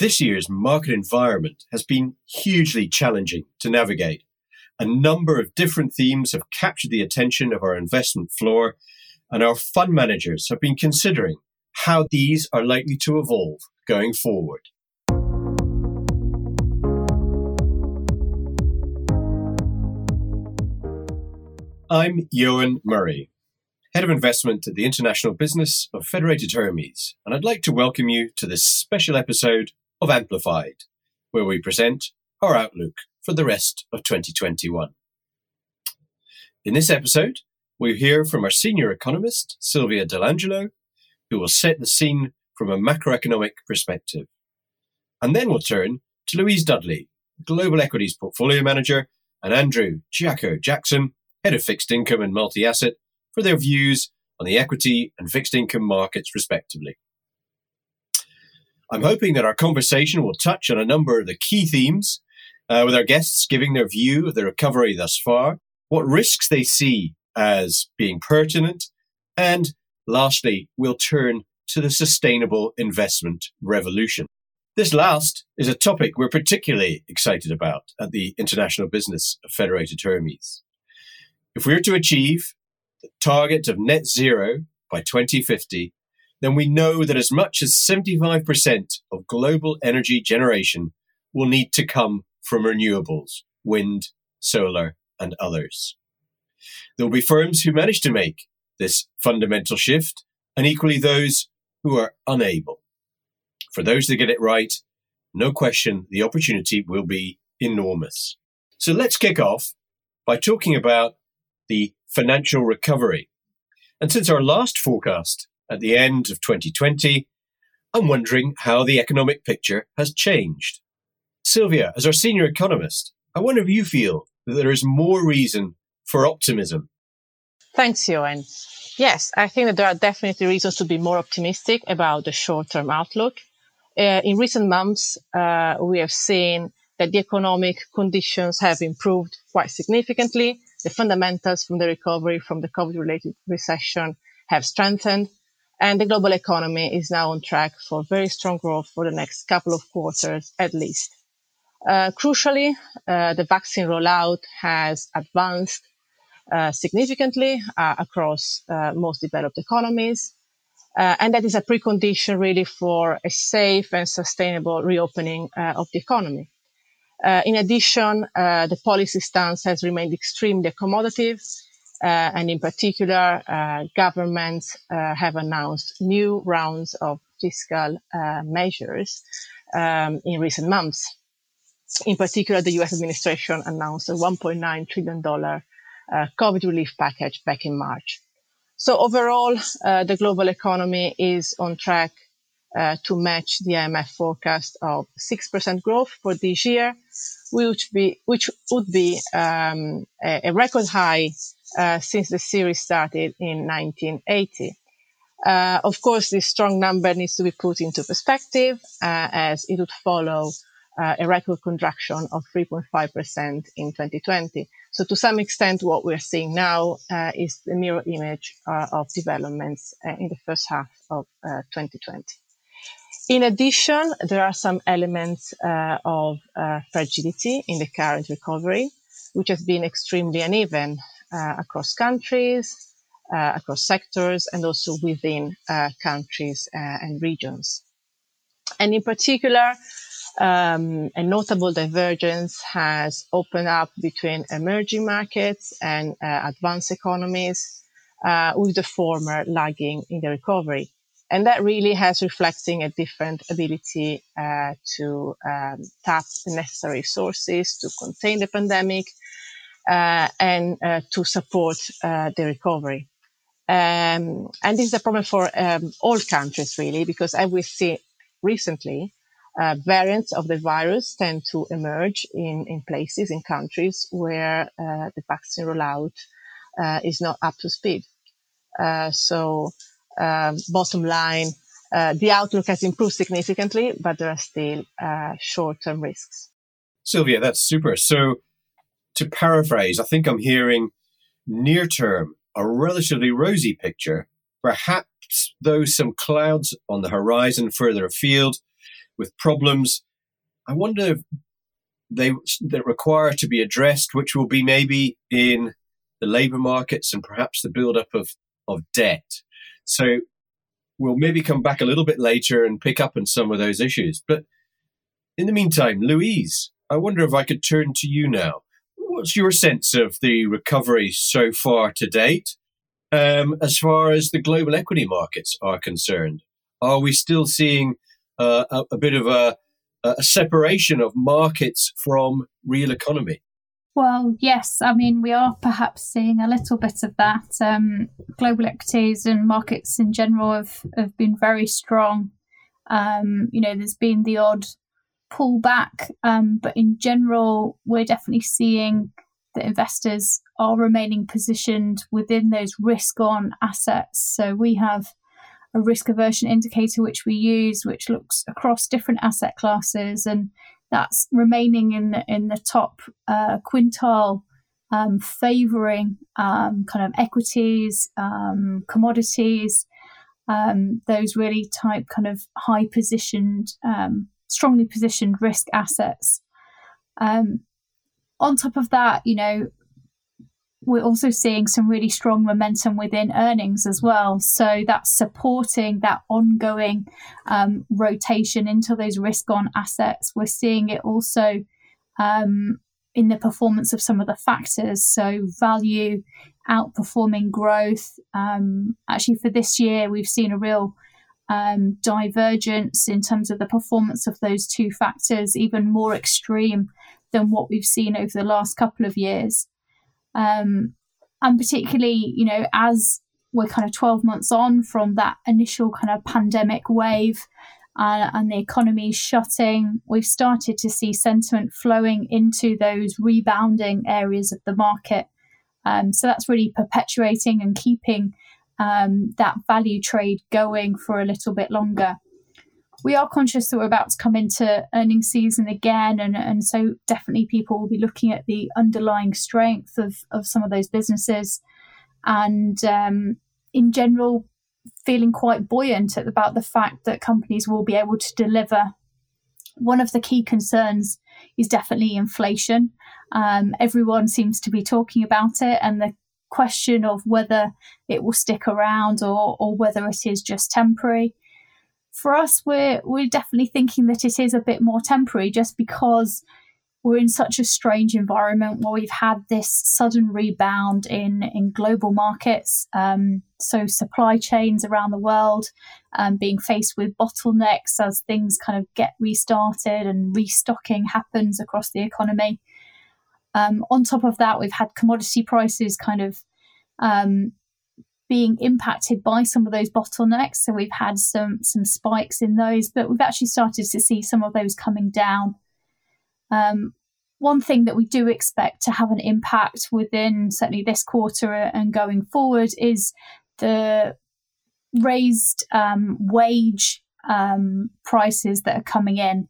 This year's market environment has been hugely challenging to navigate. A number of different themes have captured the attention of our investment floor, and our fund managers have been considering how these are likely to evolve going forward. I'm Eoin Murray, Head of Investment at the International Business of Federated Hermes, and I'd like to welcome you to this special episode of Amplified, where we present our outlook for the rest of 2021. In this episode, we'll hear from our senior economist, Silvia Dell'Angelo, who will set the scene from a macroeconomic perspective. And then we'll turn to Louise Dudley, Global Equities Portfolio Manager, and Andrew Giaco Jackson, Head of Fixed Income and Multi Asset, for their views on the equity and fixed income markets, respectively. I'm hoping that our conversation will touch on a number of the key themes, uh, with our guests giving their view of the recovery thus far, what risks they see as being pertinent, and lastly, we'll turn to the sustainable investment revolution. This last is a topic we're particularly excited about at the International Business of Federated Hermes. If we're to achieve the target of net zero by 2050, then we know that as much as 75% of global energy generation will need to come from renewables, wind, solar, and others. There will be firms who manage to make this fundamental shift, and equally those who are unable. For those that get it right, no question, the opportunity will be enormous. So let's kick off by talking about the financial recovery. And since our last forecast at the end of 2020, I'm wondering how the economic picture has changed. Silvia, as our senior economist, I wonder if you feel that there is more reason for optimism. Thanks, Eoin. Yes, I think that there are definitely reasons to be more optimistic about the short term outlook. Uh, in recent months, uh, we have seen that the economic conditions have improved quite significantly. The fundamentals from the recovery from the COVID related recession have strengthened and the global economy is now on track for very strong growth for the next couple of quarters at least. Uh, crucially, uh, the vaccine rollout has advanced uh, significantly uh, across uh, most developed economies. Uh, and that is a precondition really for a safe and sustainable reopening of the economy. in addition, the policy stance has remained extremely accommodative uh, and in particular, uh, governments uh, have announced new rounds of fiscal measures um, in recent months. In particular, the US administration announced a $1.9 trillion COVID relief package back in March. So overall, uh, the global economy is on track uh, to match the IMF forecast of 6% growth for this year, which, be, which would be um, a, a, record high uh, since the series started in 1980. Uh, of course, this strong number needs to be put into perspective uh, as it would follow uh, a record contraction of 3.5% in 2020. So to some extent, what we're seeing now uh, is the mirror image of developments in the first half of 2020. In addition, there are some elements of fragility in the current recovery, which has been extremely uneven across countries, uh, across sectors, and also within uh, countries and regions. And in particular, um, a notable divergence has opened up between emerging markets and uh, advanced economies, uh, with the former lagging in the recovery. And that really has reflecting a different ability uh, to um, tap the necessary sources to contain the pandemic uh, and uh, to support uh, the recovery. Um, and this is a problem for um, all countries, really, because as we see recently, uh, variants of the virus tend to emerge in, in places, in countries where uh, the vaccine rollout uh, is not up to speed. so, um, bottom line, the outlook has improved significantly, but there are still short term risks. Silvia, that's super. So, to paraphrase, I think I'm hearing near term, a relatively rosy picture, perhaps though some clouds on the horizon further afield, with problems. I wonder if they that require to be addressed, which will be maybe in the labour markets and perhaps the build-up of of debt. So we'll maybe come back a little bit later and pick up on some of those issues. But in the meantime, Louise, I wonder if I could turn to you now. What's your sense of the recovery so far to date? Um, as far as the global equity markets are concerned, are we still seeing uh, a, a, bit of a, a separation of markets from real economy? Well, yes. I mean, we are perhaps seeing a little bit of that. Um, global equities and markets in general have, have been very strong. Um, you know, there's been the odd pullback, um, but in general, we're definitely seeing that investors are remaining positioned within those risk on assets. So we have a risk aversion indicator which we use, which looks across different asset classes, and that's remaining in the, in the top uh, quintile, um, favouring um, kind of equities, um, commodities, um, those really type kind of high positioned, um, strongly positioned risk assets. Um, on top of that, you know, we're also seeing some really strong momentum within earnings as well. So that's supporting that ongoing um, rotation into those risk on assets. We're seeing it also um, in the performance of some of the factors. So value outperforming growth. Um, actually, for this year, we've seen a real um, divergence in terms of the performance of those two factors, even more extreme than what we've seen over the last couple of years. Um, and particularly, you know, as we're kind of 12 months on from that initial kind of pandemic wave uh, and the economy shutting, we've started to see sentiment flowing into those rebounding areas of the market. Um, so that's really perpetuating and keeping um, that value trade going for a little bit longer we are conscious that we're about to come into earnings season again, and, and so definitely people will be looking at the underlying strength of, of some of those businesses, and um, in general, feeling quite buoyant about the fact that companies will be able to deliver. One of the key concerns is definitely inflation. Um, everyone seems to be talking about it, and the question of whether it will stick around or, or whether it is just temporary for us, we're we're definitely thinking that it is a bit more temporary, just because we're in such a strange environment where we've had this sudden rebound in in global markets. Um, so supply chains around the world um, being faced with bottlenecks as things kind of get restarted and restocking happens across the economy. Um, on top of that, we've had commodity prices kind of um, being impacted by some of those bottlenecks. So we've had some some spikes in those, but we've actually started to see some of those coming down. Um, one thing that we do expect to have an impact within certainly this quarter and going forward is the raised um, wage um, prices that are coming in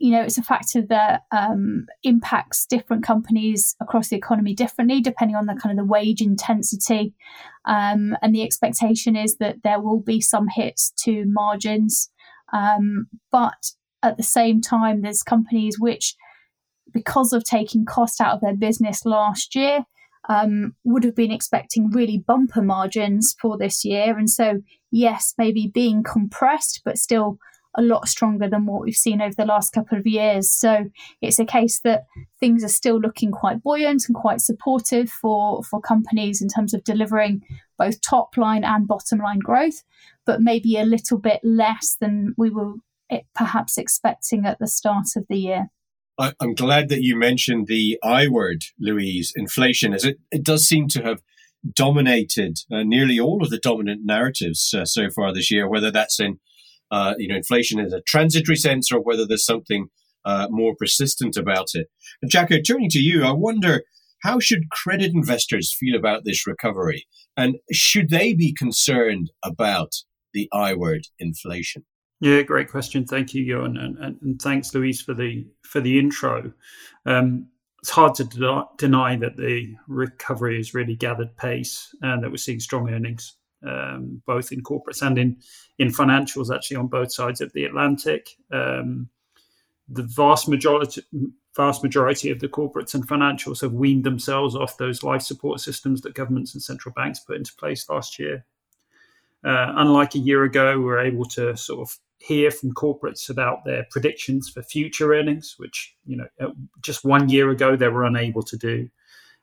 you know, it's a factor that um, impacts different companies across the economy differently, depending on the kind of the wage intensity. Um, and the expectation is that there will be some hits to margins. Um, but at the same time, there's companies which, because of taking cost out of their business last year, um, would have been expecting really bumper margins for this year. And so, yes, maybe being compressed, but still a lot stronger than what we've seen over the last couple of years. So it's a case that things are still looking quite buoyant and quite supportive for, for companies in terms of delivering both top line and bottom line growth, but maybe a little bit less than we were eh, perhaps expecting at the start of the year. I'm glad that you mentioned the I word, Louise, inflation, as it, it does seem to have dominated uh, nearly all of the dominant narratives uh, so far this year, whether that's in uh, you know, inflation in a transitory sense or whether there's something uh, more persistent about it. And Jacco, turning to you, I wonder how should credit investors feel about this recovery? And should they be concerned about the I word inflation? Yeah, great question. Thank you, Eoin, and, and, and thanks, Louise, for the for the intro. Um, it's hard to de- deny that the recovery has really gathered pace and that we're seeing strong earnings um, both in corporates and in in financials, actually on both sides of the Atlantic. Um, the vast majority vast majority of the corporates and financials have weaned themselves off those life support systems that governments and central banks put into place last year. Uh, unlike a year ago, we were able to sort of hear from corporates about their predictions for future earnings, which you know uh, just one year ago they were unable to do.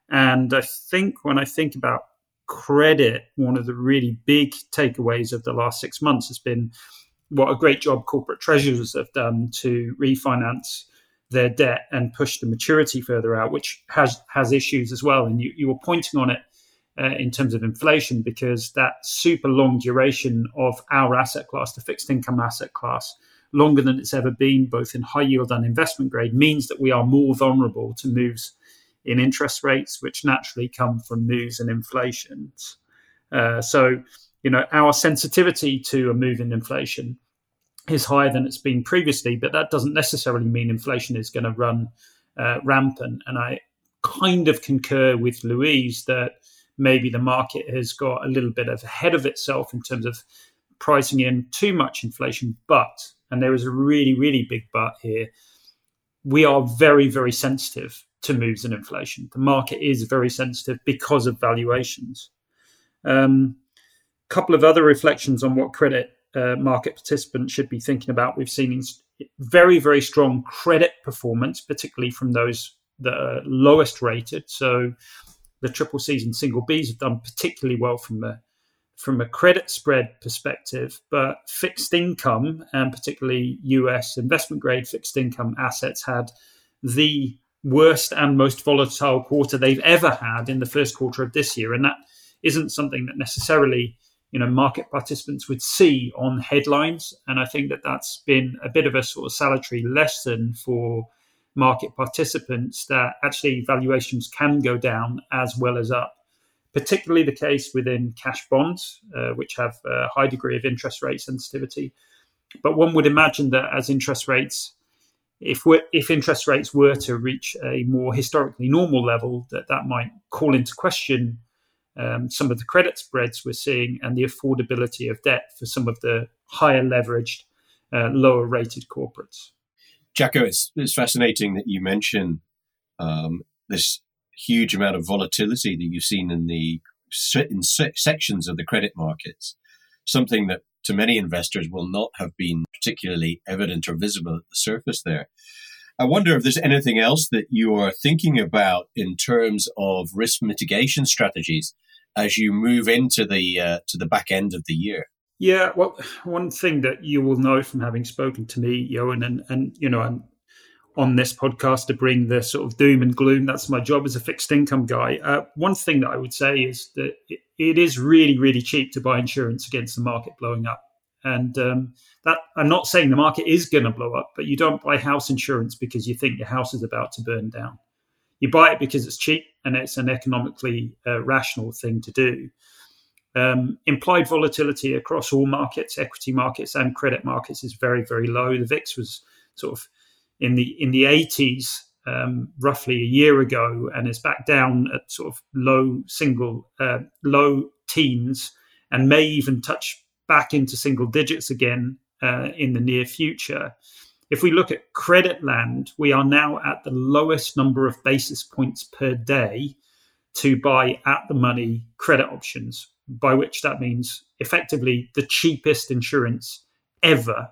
And I think when I think about credit, one of the really big takeaways of the last six months has been what a great job corporate treasurers have done to refinance their debt and push the maturity further out, which has has issues as well. And you, you were pointing on it uh, in terms of inflation because that super long duration of our asset class, the fixed income asset class, longer than it's ever been, both in high yield and investment grade, means that we are more vulnerable to moves in interest rates, which naturally come from moves in inflation. Uh, so, you know, our sensitivity to a move in inflation is higher than it's been previously, but that doesn't necessarily mean inflation is going to run uh, rampant. And I kind of concur with Louise that maybe the market has got a little bit of ahead of itself in terms of pricing in too much inflation. But, and there is a really, really big but here, we are very, very sensitive to moves in inflation. The market is very sensitive because of valuations. A um, couple of other reflections on what credit uh, market participants should be thinking about. We've seen very, very strong credit performance, particularly from those that are lowest rated. So the triple C's and single B's have done particularly well from a from a credit spread perspective, but fixed income and particularly US investment grade fixed income assets had the worst and most volatile quarter they've ever had in the first quarter of this year. And that isn't something that necessarily you know market participants would see on headlines and i think that that's been a bit of a sort of salutary lesson for market participants that actually valuations can go down as well as up particularly the case within cash bonds uh, which have a high degree of interest rate sensitivity but one would imagine that as interest rates if we if interest rates were to reach a more historically normal level that that might call into question um, some of the credit spreads we're seeing and the affordability of debt for some of the higher leveraged, uh, lower rated corporates. Jacko, it's, it's fascinating that you mention um, this huge amount of volatility that you've seen in the in sections of the credit markets, something that to many investors will not have been particularly evident or visible at the surface there. I wonder if there's anything else that you are thinking about in terms of risk mitigation strategies as you move into the uh, to the back end of the year? Yeah, well, one thing that you will know from having spoken to me, Eoin, and and you know, I'm on this podcast to bring the sort of doom and gloom. That's my job as a fixed income guy. Uh, one thing that I would say is that it, is really, really cheap to buy insurance against the market blowing up. And um, that I'm not saying the market is going to blow up, but you don't buy house insurance because you think your house is about to burn down. You buy it because it's cheap and it's an economically uh, rational thing to do. Um, implied volatility across all markets, equity markets and credit markets, is very very low. The VIX was sort of in the in the 80s um, roughly a year ago, and is back down at sort of low single uh, low teens, and may even touch back into single digits again uh, in the near future. If we look at credit land, we are now at the lowest number of basis points per day to buy at the money credit options, by which that means effectively the cheapest insurance ever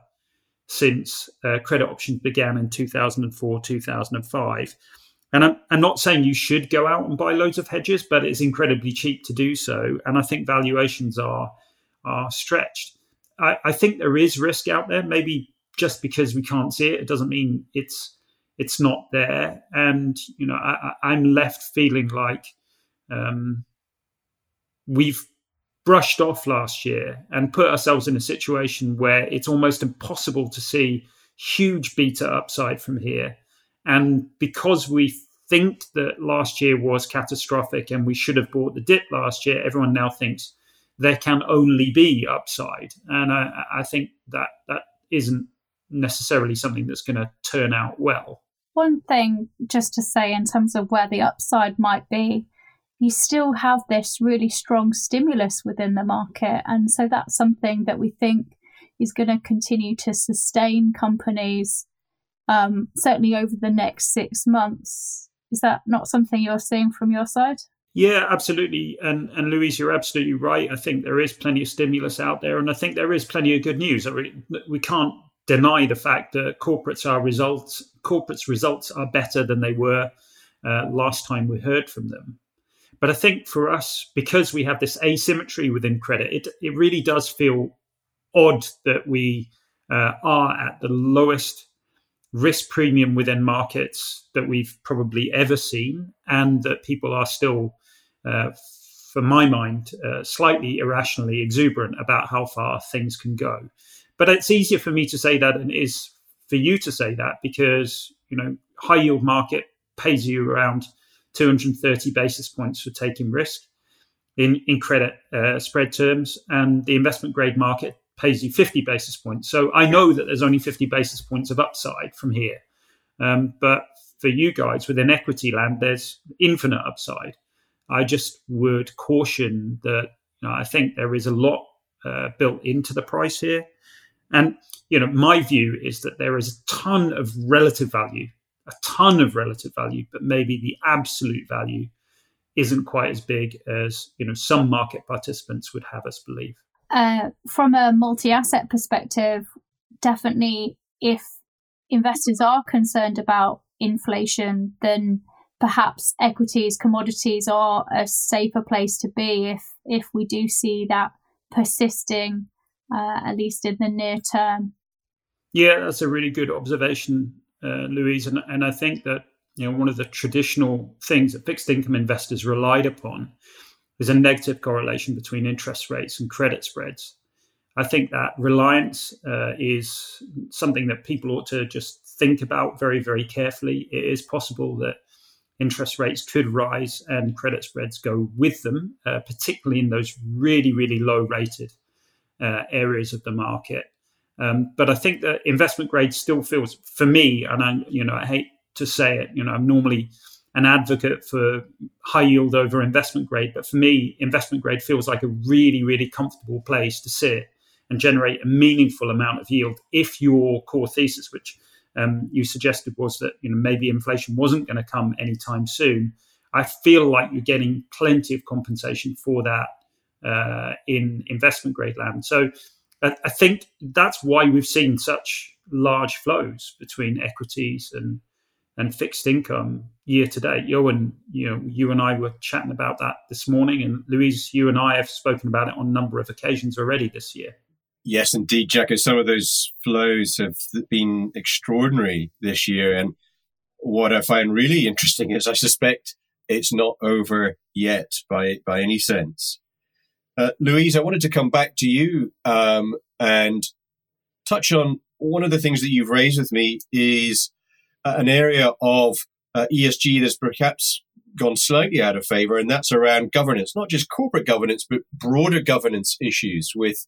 since uh, credit options began in 2004, 2005. And I'm, I'm, not saying you should go out and buy loads of hedges, but it's incredibly cheap to do so. And I think valuations are are stretched. I, I think there is risk out there. Maybe just because we can't see it, it doesn't mean it's it's not there. And you know, I, am left feeling like um, we've brushed off last year and put ourselves in a situation where it's almost impossible to see huge beta upside from here. And because we think that last year was catastrophic and we should have bought the dip last year, everyone now thinks there can only be upside. And I, I think that that isn't necessarily something that's going to turn out well. One thing just to say in terms of where the upside might be you still have this really strong stimulus within the market. And so that's something that we think is going to continue to sustain companies, um, certainly over the next six months. Is that not something you're seeing from your side? Yeah, absolutely. And and Louise, you're absolutely right. I think there is plenty of stimulus out there, and I think there is plenty of good news. we can't deny the fact that corporates are results corporates results are better than they were uh, last time we heard from them. But I think for us, because we have this asymmetry within credit, it it really does feel odd that we uh, are at the lowest risk premium within markets that we've probably ever seen, and that people are still uh, for my mind, uh, slightly irrationally exuberant about how far things can go. But it's easier for me to say that than it is for you to say that because you know high yield market pays you around 230 basis points for taking risk in in credit uh, spread terms, and the investment grade market pays you 50 basis points. So I know that there's only 50 basis points of upside from here, um, but for you guys within equity land, there's infinite upside. I just would caution that you know, I think there is a lot uh, built into the price here. And you know, my view is that there is a ton of relative value, a ton of relative value, but maybe the absolute value isn't quite as big as you know some market participants would have us believe. Uh, from a multi-asset perspective, definitely, if investors are concerned about inflation, then perhaps equities, commodities are a safer place to be if if we do see that persisting, uh, at least in the near term. Yeah, that's a really good observation, uh, Louise, and and I think that you know one of the traditional things that fixed income investors relied upon is a negative correlation between interest rates and credit spreads. I think that reliance uh, is something that people ought to just think about very, very carefully. It is possible that interest rates could rise and credit spreads go with them, uh, particularly in those really, really low rated uh, areas of the market. Um, but I think that investment grade still feels, for me, and I, you know, I hate to say it, you know, I'm normally an advocate for high yield over investment grade, but for me, investment grade feels like a really, really comfortable place to sit and generate a meaningful amount of yield if your core thesis, which um, you suggested was that you know maybe inflation wasn't going to come anytime soon. I feel like you're getting plenty of compensation for that uh, in investment grade land. So I, think that's why we've seen such large flows between equities and and fixed income year to date. Eoin, you know, you and I were chatting about that this morning, and Louise, you and I have spoken about it on a number of occasions already this year. Yes, indeed, Jack. Some of those flows have been extraordinary this year. And what I find really interesting is I suspect it's not over yet by, by any sense. Uh, Louise, I wanted to come back to you um, and touch on one of the things that you've raised with me is an area of uh, ESG that's perhaps gone slightly out of favor, and that's around governance, not just corporate governance, but broader governance issues with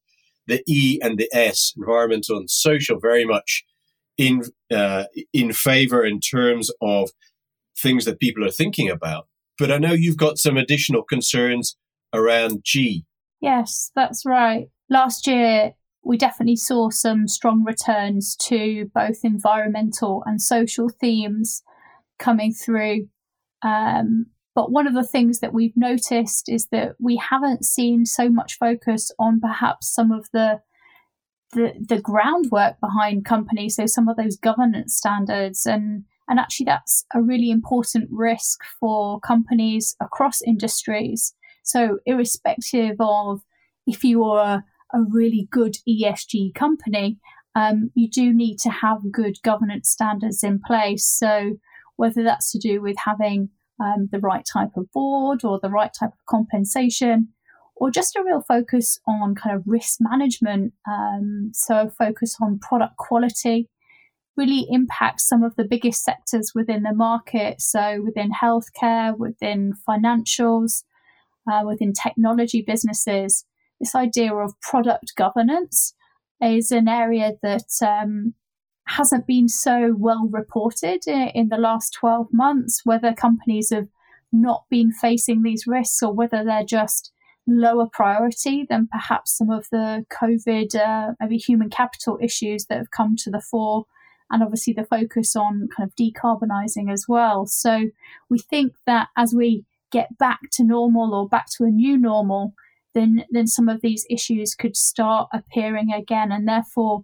the E and the S, environmental and social, very much in uh, in favor in terms of things that people are thinking about. But I know you've got some additional concerns around G. Yes, that's right. Last year, we definitely saw some strong returns to both environmental and social themes coming through. Um, but one of the things that we've noticed is that we haven't seen so much focus on perhaps some of the the, the groundwork behind companies, so some of those governance standards and and actually that's a really important risk for companies across industries. So irrespective of if you are a really good ESG company, um, you do need to have good governance standards in place. So whether that's to do with having um, the right type of board or the right type of compensation, or just a real focus on kind of risk management. Um, so, focus on product quality really impacts some of the biggest sectors within the market. So, within healthcare, within financials, uh, within technology businesses, this idea of product governance is an area that um, hasn't been so well reported in, in the last 12 months, whether companies have not been facing these risks or whether they're just lower priority than perhaps some of the COVID, uh, maybe human capital issues that have come to the fore, and obviously the focus on kind of decarbonising as well. So we think that as we get back to normal or back to a new normal, then then some of these issues could start appearing again, and therefore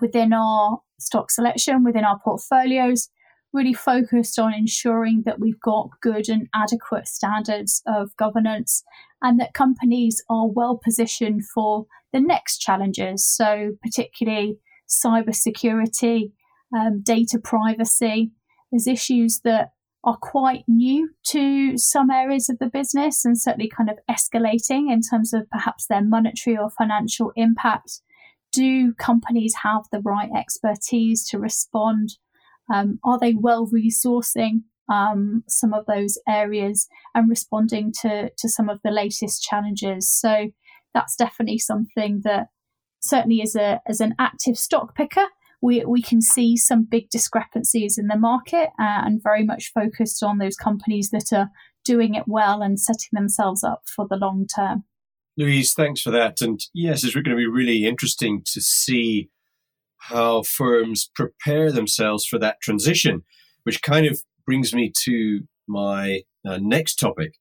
within our stock selection, within our portfolios, really focused on ensuring that we've got good and adequate standards of governance and that companies are well positioned for the next challenges. So, particularly cybersecurity, um, data privacy. There's issues that are quite new to some areas of the business and certainly kind of escalating in terms of perhaps their monetary or financial impact. Do companies have the right expertise to respond? Um, are they well resourcing um, some of those areas and responding to, to some of the latest challenges? So that's definitely something that certainly as a as an active stock picker we, we can see some big discrepancies in the market uh, and very much focused on those companies that are doing it well and setting themselves up for the long term. Louise, thanks for that. And yes, it's going to be really interesting to see how firms prepare themselves for that transition, which kind of brings me to my uh, next topic.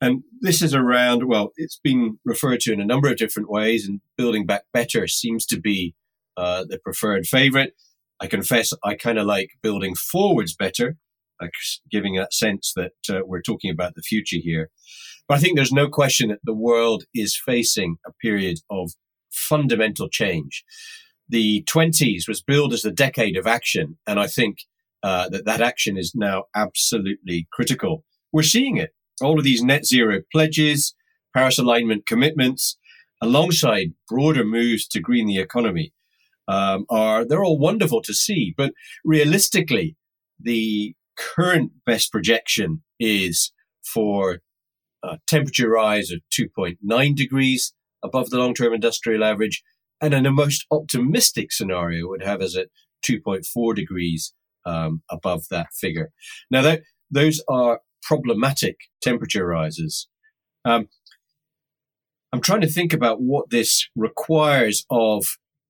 And this is around, well, it's been referred to in a number of different ways, and building back better seems to be uh, the preferred favorite. I confess I kind of like building forwards better, like giving that sense that uh, we're talking about the future here. But I think there's no question that the world is facing a period of fundamental change. The 20s was billed as the decade of action, and I think uh, that that action is now absolutely critical. We're seeing it. All of these net zero pledges, Paris alignment commitments, alongside broader moves to green the economy, um, are they're all wonderful to see, but realistically, the current best projection is for a temperature rise of 2.9 degrees above the long-term industrial average, and in a most optimistic scenario would have us at 2.4 degrees um, above that figure. Now, that, those are problematic temperature rises. Um, I'm trying to think about what this requires of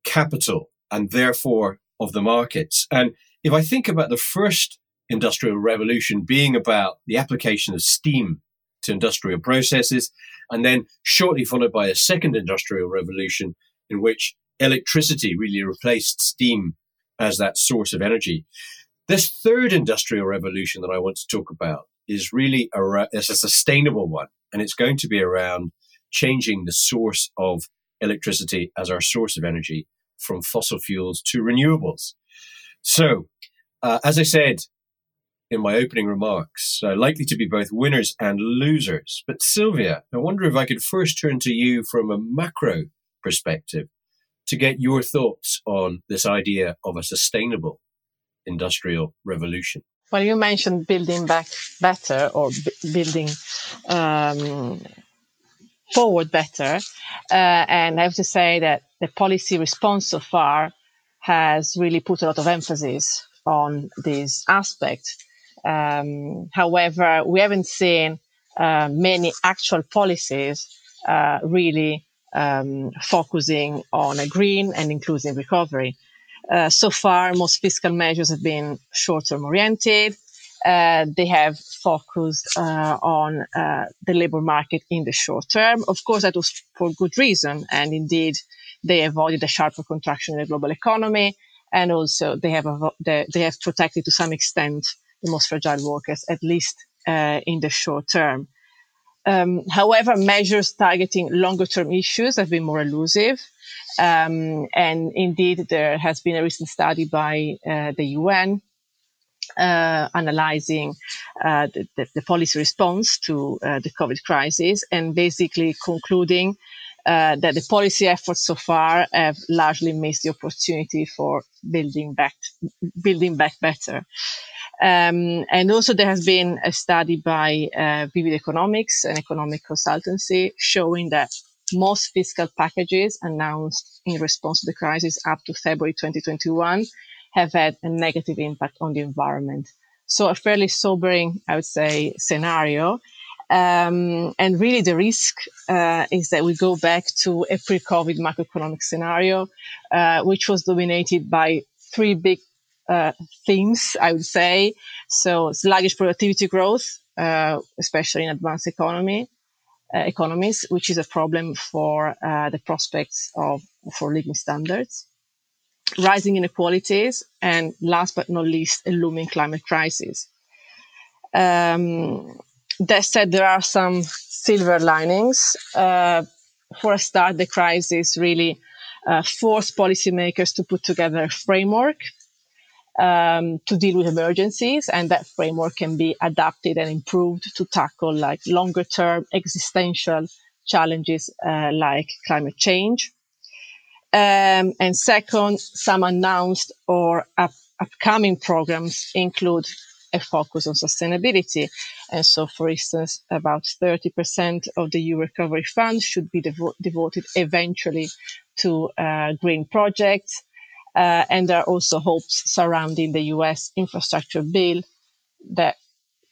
capital and therefore of the markets. And if I think about the first industrial revolution being about the application of steam to industrial processes, and then shortly followed by a second industrial revolution in which electricity really replaced steam as that source of energy. This third industrial revolution that I want to talk about is really a, it's a sustainable one, and it's going to be around changing the source of electricity as our source of energy from fossil fuels to renewables. So, uh, as I said in my opening remarks, uh, likely to be both winners and losers. But Silvia, I wonder if I could first turn to you from a macro perspective to get your thoughts on this idea of a sustainable industrial revolution. Well, you mentioned building back better or b- building um, forward better. Uh, and I have to say that the policy response so far has really put a lot of emphasis on this aspect. Um, however, we haven't seen uh, many actual policies uh, really um, focusing on a green and inclusive recovery. Uh, so far, most fiscal measures have been short-term oriented, uh, they have focused uh, on uh, the labor market in the short term. Of course, that was for good reason. And indeed, they avoided a sharper contraction in the global economy. And also, they have, they have protected to some extent the most fragile workers, at least uh, in the short term. Um, however, measures targeting longer term issues have been more elusive. Um, and indeed, there has been a recent study by uh, the UN uh, analyzing uh, the, the, the, policy response to uh, the COVID crisis and basically concluding uh, that the policy efforts so far have largely missed the opportunity for building back, building back better. Um, and also there has been a study by uh, Vivid Economics, an economic consultancy, showing that most fiscal packages announced in response to the crisis up to February 2021 have had a negative impact on the environment. So a fairly sobering, I would say, scenario. Um, and really, the risk uh, is that we go back to a pre-COVID macroeconomic scenario, uh, which was dominated by three big uh, themes, I would say. So sluggish productivity growth, uh, especially in advanced economy uh, economies, which is a problem for uh, the prospects of for living standards. Rising inequalities, and last but not least, a looming climate crisis. Um, that said, there are some silver linings. Uh, for a start, the crisis really uh, forced policymakers to put together a framework um, to deal with emergencies, and that framework can be adapted and improved to tackle like longer term existential challenges uh, like climate change. Um, and second, some announced or up- upcoming programs include a focus on sustainability. And so, for instance, about 30% of the EU Recovery Fund should be devo- devoted eventually to uh, green projects. Uh, and there are also hopes surrounding the US infrastructure bill that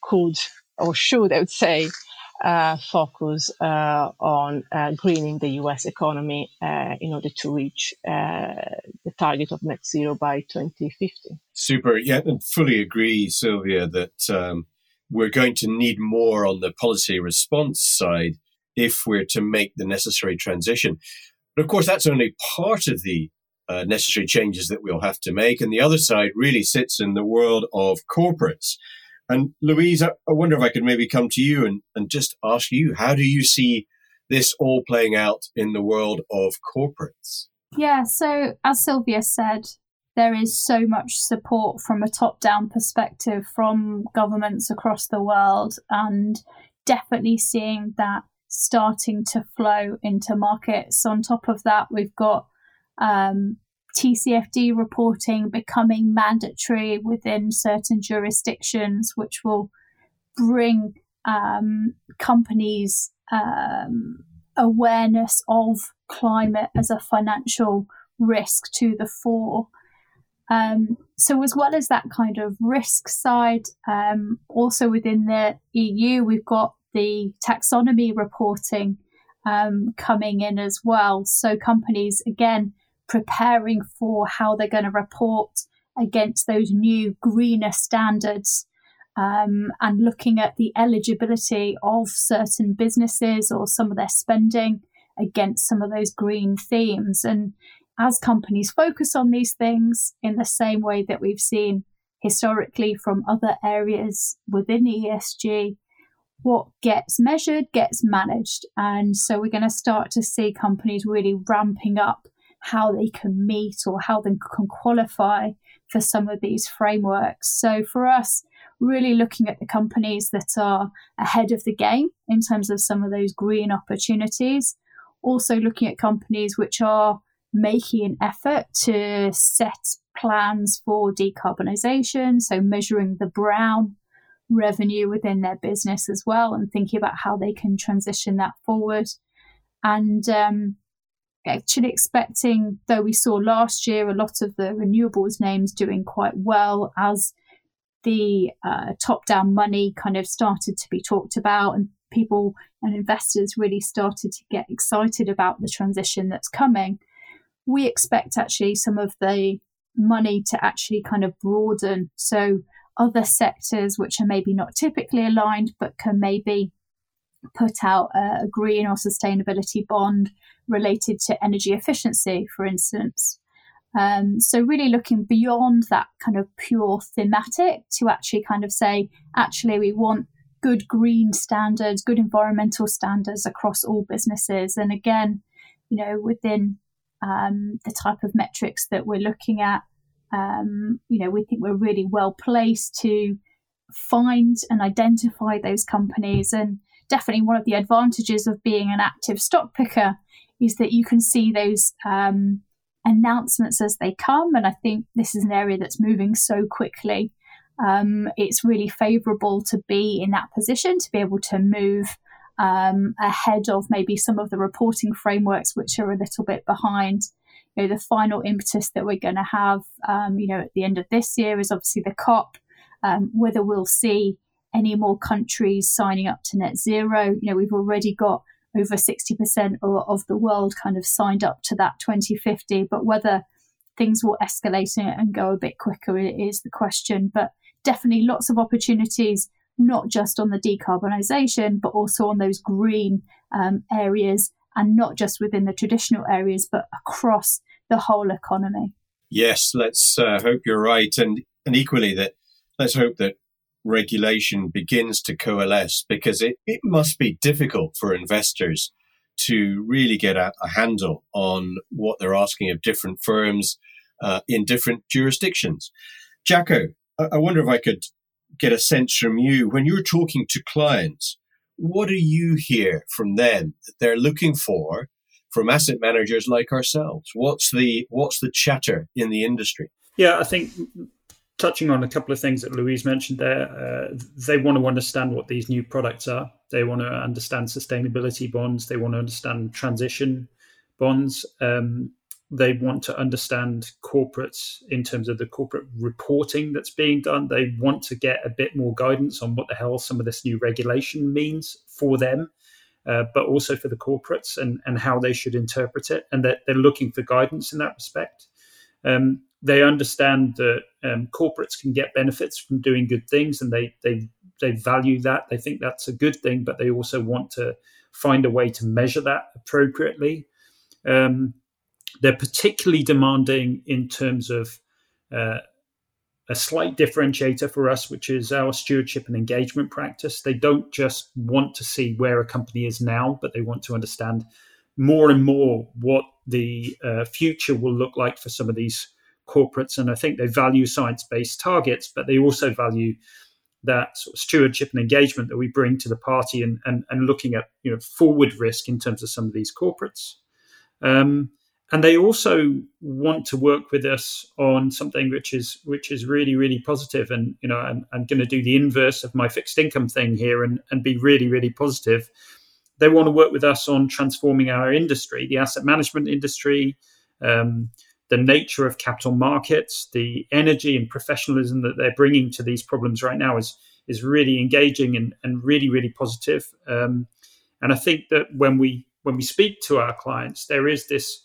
could or should, I would say, uh, focus uh, on uh, greening the US economy uh, in order to reach uh, the target of net zero by 2050. Super. Yeah, and fully agree, Silvia, that um, we're going to need more on the policy response side if we're to make the necessary transition. But of course, that's only part of the uh, necessary changes that we'll have to make. And the other side really sits in the world of corporates. And Louise, I, wonder if I could maybe come to you and, and just ask you, how do you see this all playing out in the world of corporates? Yeah, so as Silvia said, there is so much support from a top down perspective from governments across the world, and definitely seeing that starting to flow into markets. On top of that, we've got um, TCFD reporting becoming mandatory within certain jurisdictions, which will bring um, companies um, awareness of climate as a financial risk to the fore. Um, so, as well as that kind of risk side, um, also within the EU, we've got the taxonomy reporting um, coming in as well. So, companies again preparing for how they're going to report against those new greener standards um, and looking at the eligibility of certain businesses or some of their spending against some of those green themes. And as companies focus on these things in the same way that we've seen historically from other areas within ESG, what gets measured gets managed. And so we're going to start to see companies really ramping up how they can meet or how they can qualify for some of these frameworks. So for us, really looking at the companies that are ahead of the game in terms of some of those green opportunities. Also looking at companies which are making an effort to set plans for decarbonisation, so measuring the brown revenue within their business as well, and thinking about how they can transition that forward. And um, actually expecting, though we saw last year a lot of the renewables names doing quite well as the uh, top down money kind of started to be talked about and people and investors really started to get excited about the transition that's coming. We expect actually some of the money to actually kind of broaden. So, other sectors which are maybe not typically aligned but can maybe put out a green or sustainability bond related to energy efficiency, for instance. Um, so, really looking beyond that kind of pure thematic to actually kind of say, actually, we want good green standards, good environmental standards across all businesses. And again, you know, within um, the type of metrics that we're looking at, um, you know, we think we're really well placed to find and identify those companies. And definitely one of the advantages of being an active stock picker is that you can see those um, announcements as they come. And I think this is an area that's moving so quickly. Um, it's really favourable to be in that position to be able to move um, ahead of maybe some of the reporting frameworks which are a little bit behind. You know, the final impetus that we're going to have, um, you know, at the end of this year is obviously the COP. um, whether we'll see any more countries signing up to net zero. You know, we've already got over 60% or of the world kind of signed up to that 2050, but whether things will escalate and go a bit quicker is the question. But definitely lots of opportunities, not just on the decarbonisation, but also on those green um, areas and not just within the traditional areas, but across the whole economy. Yes, let's uh, hope you're right. And, and equally that let's hope that regulation begins to coalesce because it, it must be difficult for investors to really get a, a handle on what they're asking of different firms uh, in different jurisdictions. Jacko, I, I wonder if I could get a sense from you when you're talking to clients, what do you hear from them that they're looking for from asset managers like ourselves? What's the what's the chatter in the industry? Yeah, I think touching on a couple of things that Louise mentioned there, uh, they want to understand what these new products are. They want to understand sustainability bonds. They want to understand transition bonds. Um, they want to understand corporates in terms of the corporate reporting that's being done. They want to get a bit more guidance on what the hell some of this new regulation means for them, uh, but also for the corporates and, and how they should interpret it. And that they're, they're looking for guidance in that respect. Um, they understand that um, corporates can get benefits from doing good things, and they they they value that. They think that's a good thing, but they also want to find a way to measure that appropriately. Um, they're particularly demanding in terms of uh, a slight differentiator for us, which is our stewardship and engagement practice. They don't just want to see where a company is now, but they want to understand more and more what the uh, future will look like for some of these corporates. And I think they value science based targets, but they also value that sort of stewardship and engagement that we bring to the party and, and, and looking at you know forward risk in terms of some of these corporates. Um, and they also want to work with us on something which is which is really really positive and you know I'm, I'm going to do the inverse of my fixed income thing here and, and be really really positive they want to work with us on transforming our industry the asset management industry um, the nature of capital markets, the energy and professionalism that they're bringing to these problems right now is is really engaging and, and really really positive. Um, and I think that when we when we speak to our clients, there is this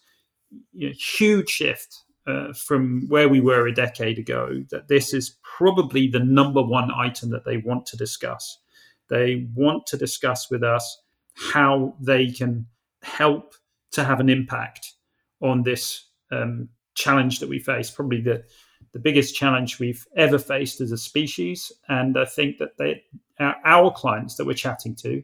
you know, huge shift uh, from where we were a decade ago. That this is probably the number one item that they want to discuss. They want to discuss with us how they can help to have an impact on this um, challenge that we face, probably the the biggest challenge we've ever faced as a species. And I think that they, our, our clients that we're chatting to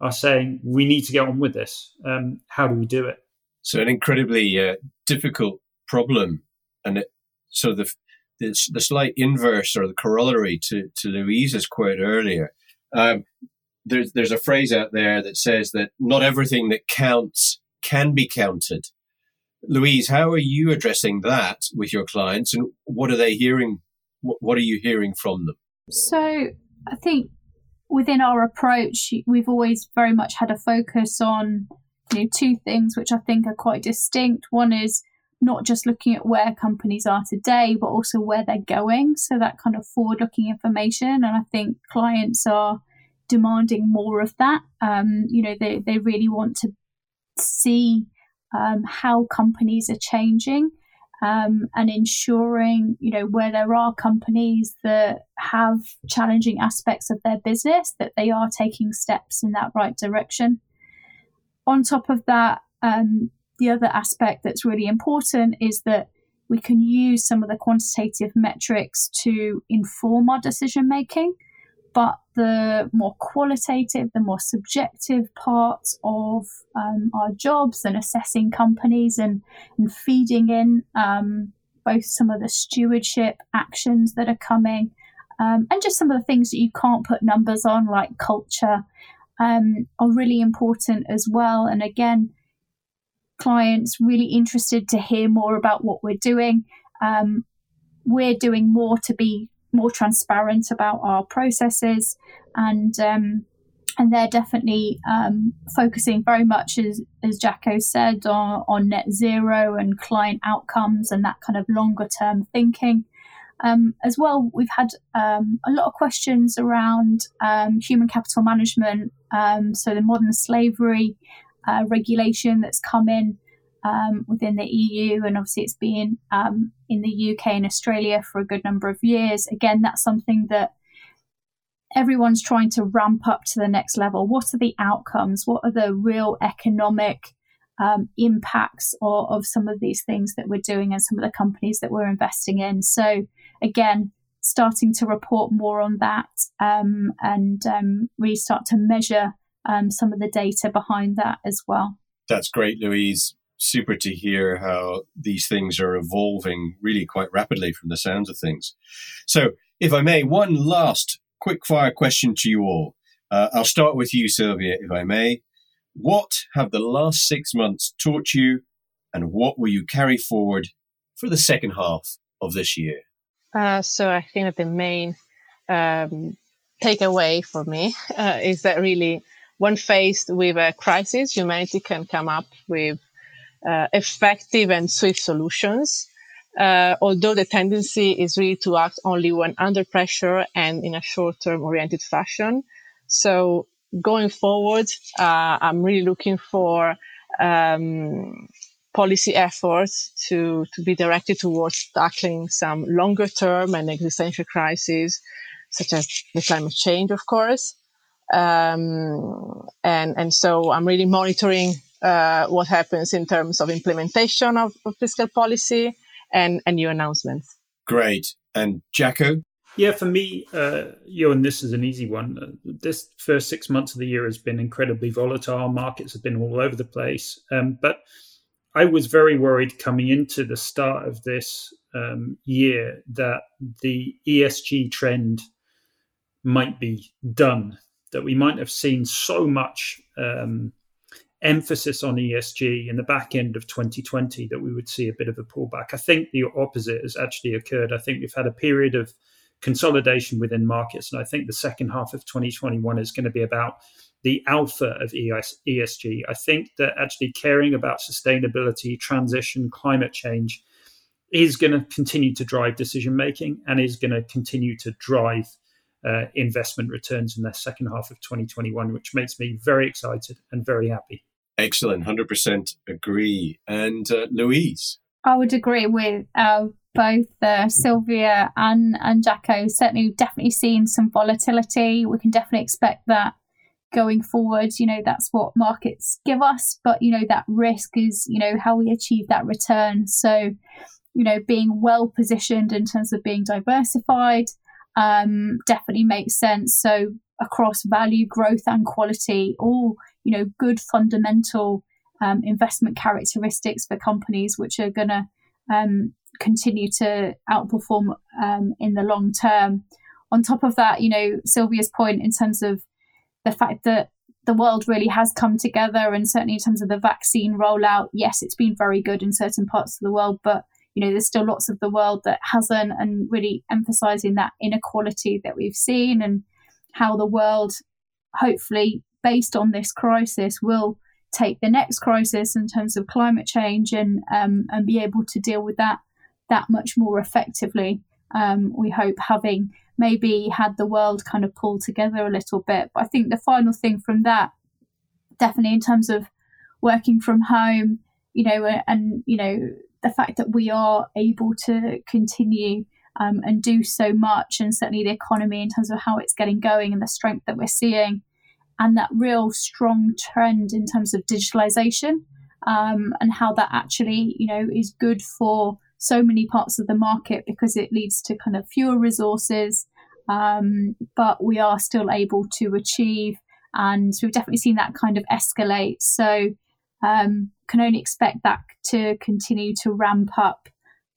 are saying we need to get on with this. Um, how do we do it? So an incredibly uh, difficult problem, and it, so the, the, the slight inverse or the corollary to to Louise's quote earlier. Um, there's there's a phrase out there that says that not everything that counts can be counted. Louise, how are you addressing that with your clients, and what are they hearing? What are you hearing from them? So, I think within our approach, we've always very much had a focus on you know, two things which I think are quite distinct. One is not just looking at where companies are today, but also where they're going. So that kind of forward looking information. And I think clients are demanding more of that. Um, you know, they, they really want to see um, how companies are changing um, and ensuring, you know, where there are companies that have challenging aspects of their business, that they are taking steps in that right direction. On top of that, um, the other aspect that's really important is that we can use some of the quantitative metrics to inform our decision making but the more qualitative, the more subjective parts of um, our jobs and assessing companies and, and feeding in um, both some of the stewardship actions that are coming um, and just some of the things that you can't put numbers on, like culture, um, are really important as well. And again, clients really interested to hear more about what we're doing. Um, we're doing more to be more transparent about our processes and um, and they're definitely um, focusing very much as as Jacko said on, on net zero and client outcomes and that kind of longer term thinking. Um, as well, we've had um, a lot of questions around um, human capital management, um, so the modern slavery uh, regulation that's come in um, within the EU, and obviously it's been um, in the UK and Australia for a good number of years. Again, that's something that everyone's trying to ramp up to the next level. What are the outcomes? What are the real economic um, impacts or, of some of these things that we're doing and some of the companies that we're investing in? So, again, starting to report more on that um, and um, really start to measure um, some of the data behind that as well. That's great, Louise. Super to hear how these things are evolving really quite rapidly from the sounds of things. So, if I may, one last quick fire question to you all. Uh, I'll start with you, Silvia, if I may. What have the last six months taught you, and what will you carry forward for the second half of this year? Uh, so I think that the main um, takeaway for me uh, is that really, when faced with a crisis, humanity can come up with uh, effective and swift solutions uh, although the tendency is really to act only when under pressure and in a short term oriented fashion. So going forward, uh, I'm really looking for um, policy efforts to, to be directed towards tackling some longer term and existential crises, such as the climate change, of course. Um, and, and so I'm really monitoring uh, what happens in terms of implementation of, of fiscal policy and, and new announcements. Great. And Jacko? Yeah, for me, uh, and this is an easy one. Uh, this first six months of the year has been incredibly volatile. Markets have been all over the place. Um, but I was very worried coming into the start of this um, year that the ESG trend might be done, that we might have seen so much um, emphasis on ESG in the back end of 2020 that we would see a bit of a pullback. I think the opposite has actually occurred. I think we've had a period of consolidation within markets, and I think the second half of 2021 is going to be about the alpha of ESG. I think that actually caring about sustainability, transition, climate change is going to continue to drive decision making and is going to continue to drive uh, investment returns in the second half of 2021, which makes me very excited and very happy. Excellent, 100% agree. And uh, Louise? I would agree with uh, both uh, Silvia and, and Jacko. Certainly, definitely seen some volatility. We can definitely expect that going forward. You know, that's what markets give us, but, you know, that risk is, you know, how we achieve that return. So, you know, being well positioned in terms of being diversified um, definitely makes sense. So, across value, growth, and quality, all you know good fundamental um, investment characteristics for companies which are going to um, continue to outperform um, in the long term. On top of that, you know Silvia's point in terms of the fact that the world really has come together, and certainly in terms of the vaccine rollout, yes, it's been very good in certain parts of the world, but you know there's still lots of the world that hasn't, and really emphasizing that inequality that we've seen and how the world hopefully based on this crisis, will take the next crisis in terms of climate change and um, and be able to deal with that that much more effectively. Um, we hope having maybe had the world kind of pull together a little bit. But I think the final thing from that, definitely in terms of working from home, you know, and you know the fact that we are able to continue um, and do so much, and certainly the economy in terms of how it's getting going and the strength that we're seeing and that real strong trend in terms of digitalization um, and how that actually, you know, is good for so many parts of the market because it leads to kind of fewer resources, um, but we are still able to achieve. And we've definitely seen that kind of escalate. So um, can only expect that to continue to ramp up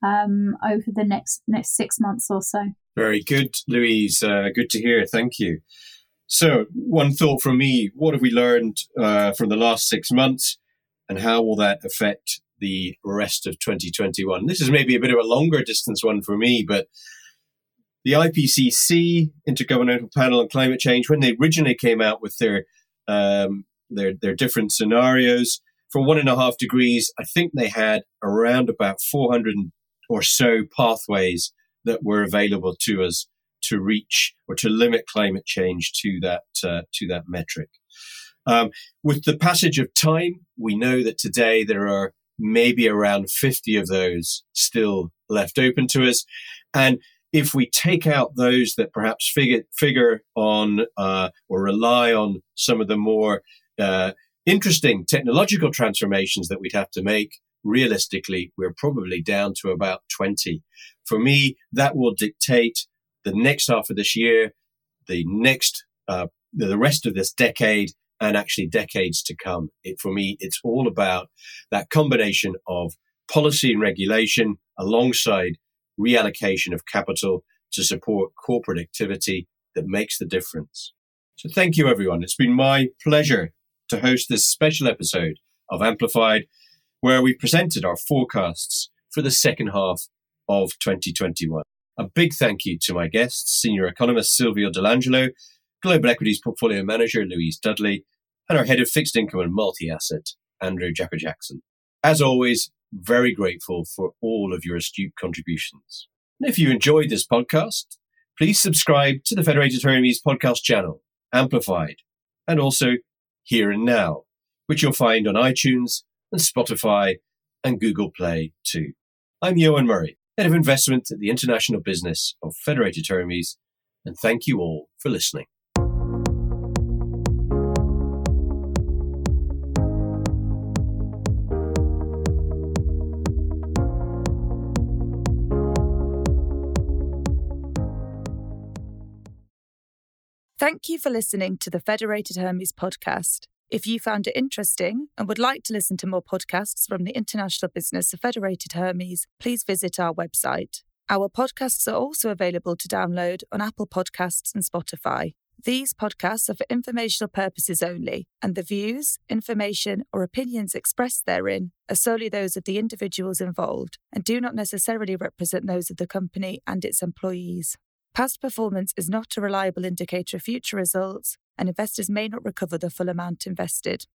um, over the next next six months or so. Very good, Louise. Uh, good to hear. Thank you. So, one thought from me what have we learned uh, from the last six months, and how will that affect the rest of 2021? This is maybe a bit of a longer distance one for me, but the IPCC, Intergovernmental Panel on Climate Change, when they originally came out with their um, their their different scenarios for one and a half degrees, I think they had around about 400 or so pathways that were available to us to reach or to limit climate change to that uh, to that metric. Um, with the passage of time, we know that today there are maybe around 50 of those still left open to us. And if we take out those that perhaps figure, figure on uh, or rely on some of the more uh, interesting technological transformations that we'd have to make, realistically, we're probably down to about 20. For me, that will dictate the next half of this year, the next, uh, the rest of this decade, and actually decades to come. It, for me, it's all about that combination of policy and regulation alongside reallocation of capital to support corporate activity that makes the difference. So thank you, everyone. It's been my pleasure to host this special episode of Amplified, where we presented our forecasts for the second half of 2021. A big thank you to my guests, senior economist Silvia Dell'Angelo, global equities portfolio manager Louise Dudley, and our head of fixed income and multi asset, Andrew Jacko Jackson. As always, very grateful for all of your astute contributions. And if you enjoyed this podcast, please subscribe to the Federated Hermes podcast channel, Amplified, and also Here and Now, which you'll find on iTunes and Spotify and Google Play too. I'm Eoin Murray, Head of Investment at the International Business of Federated Hermes, and thank you all for listening. Thank you for listening to the Federated Hermes podcast. If you found it interesting and would like to listen to more podcasts from the international business of Federated Hermes, please visit our website. Our podcasts are also available to download on Apple Podcasts and Spotify. These podcasts are for informational purposes only, and the views, information, or opinions expressed therein are solely those of the individuals involved and do not necessarily represent those of the company and its employees. Past performance is not a reliable indicator of future results, and investors may not recover the full amount invested.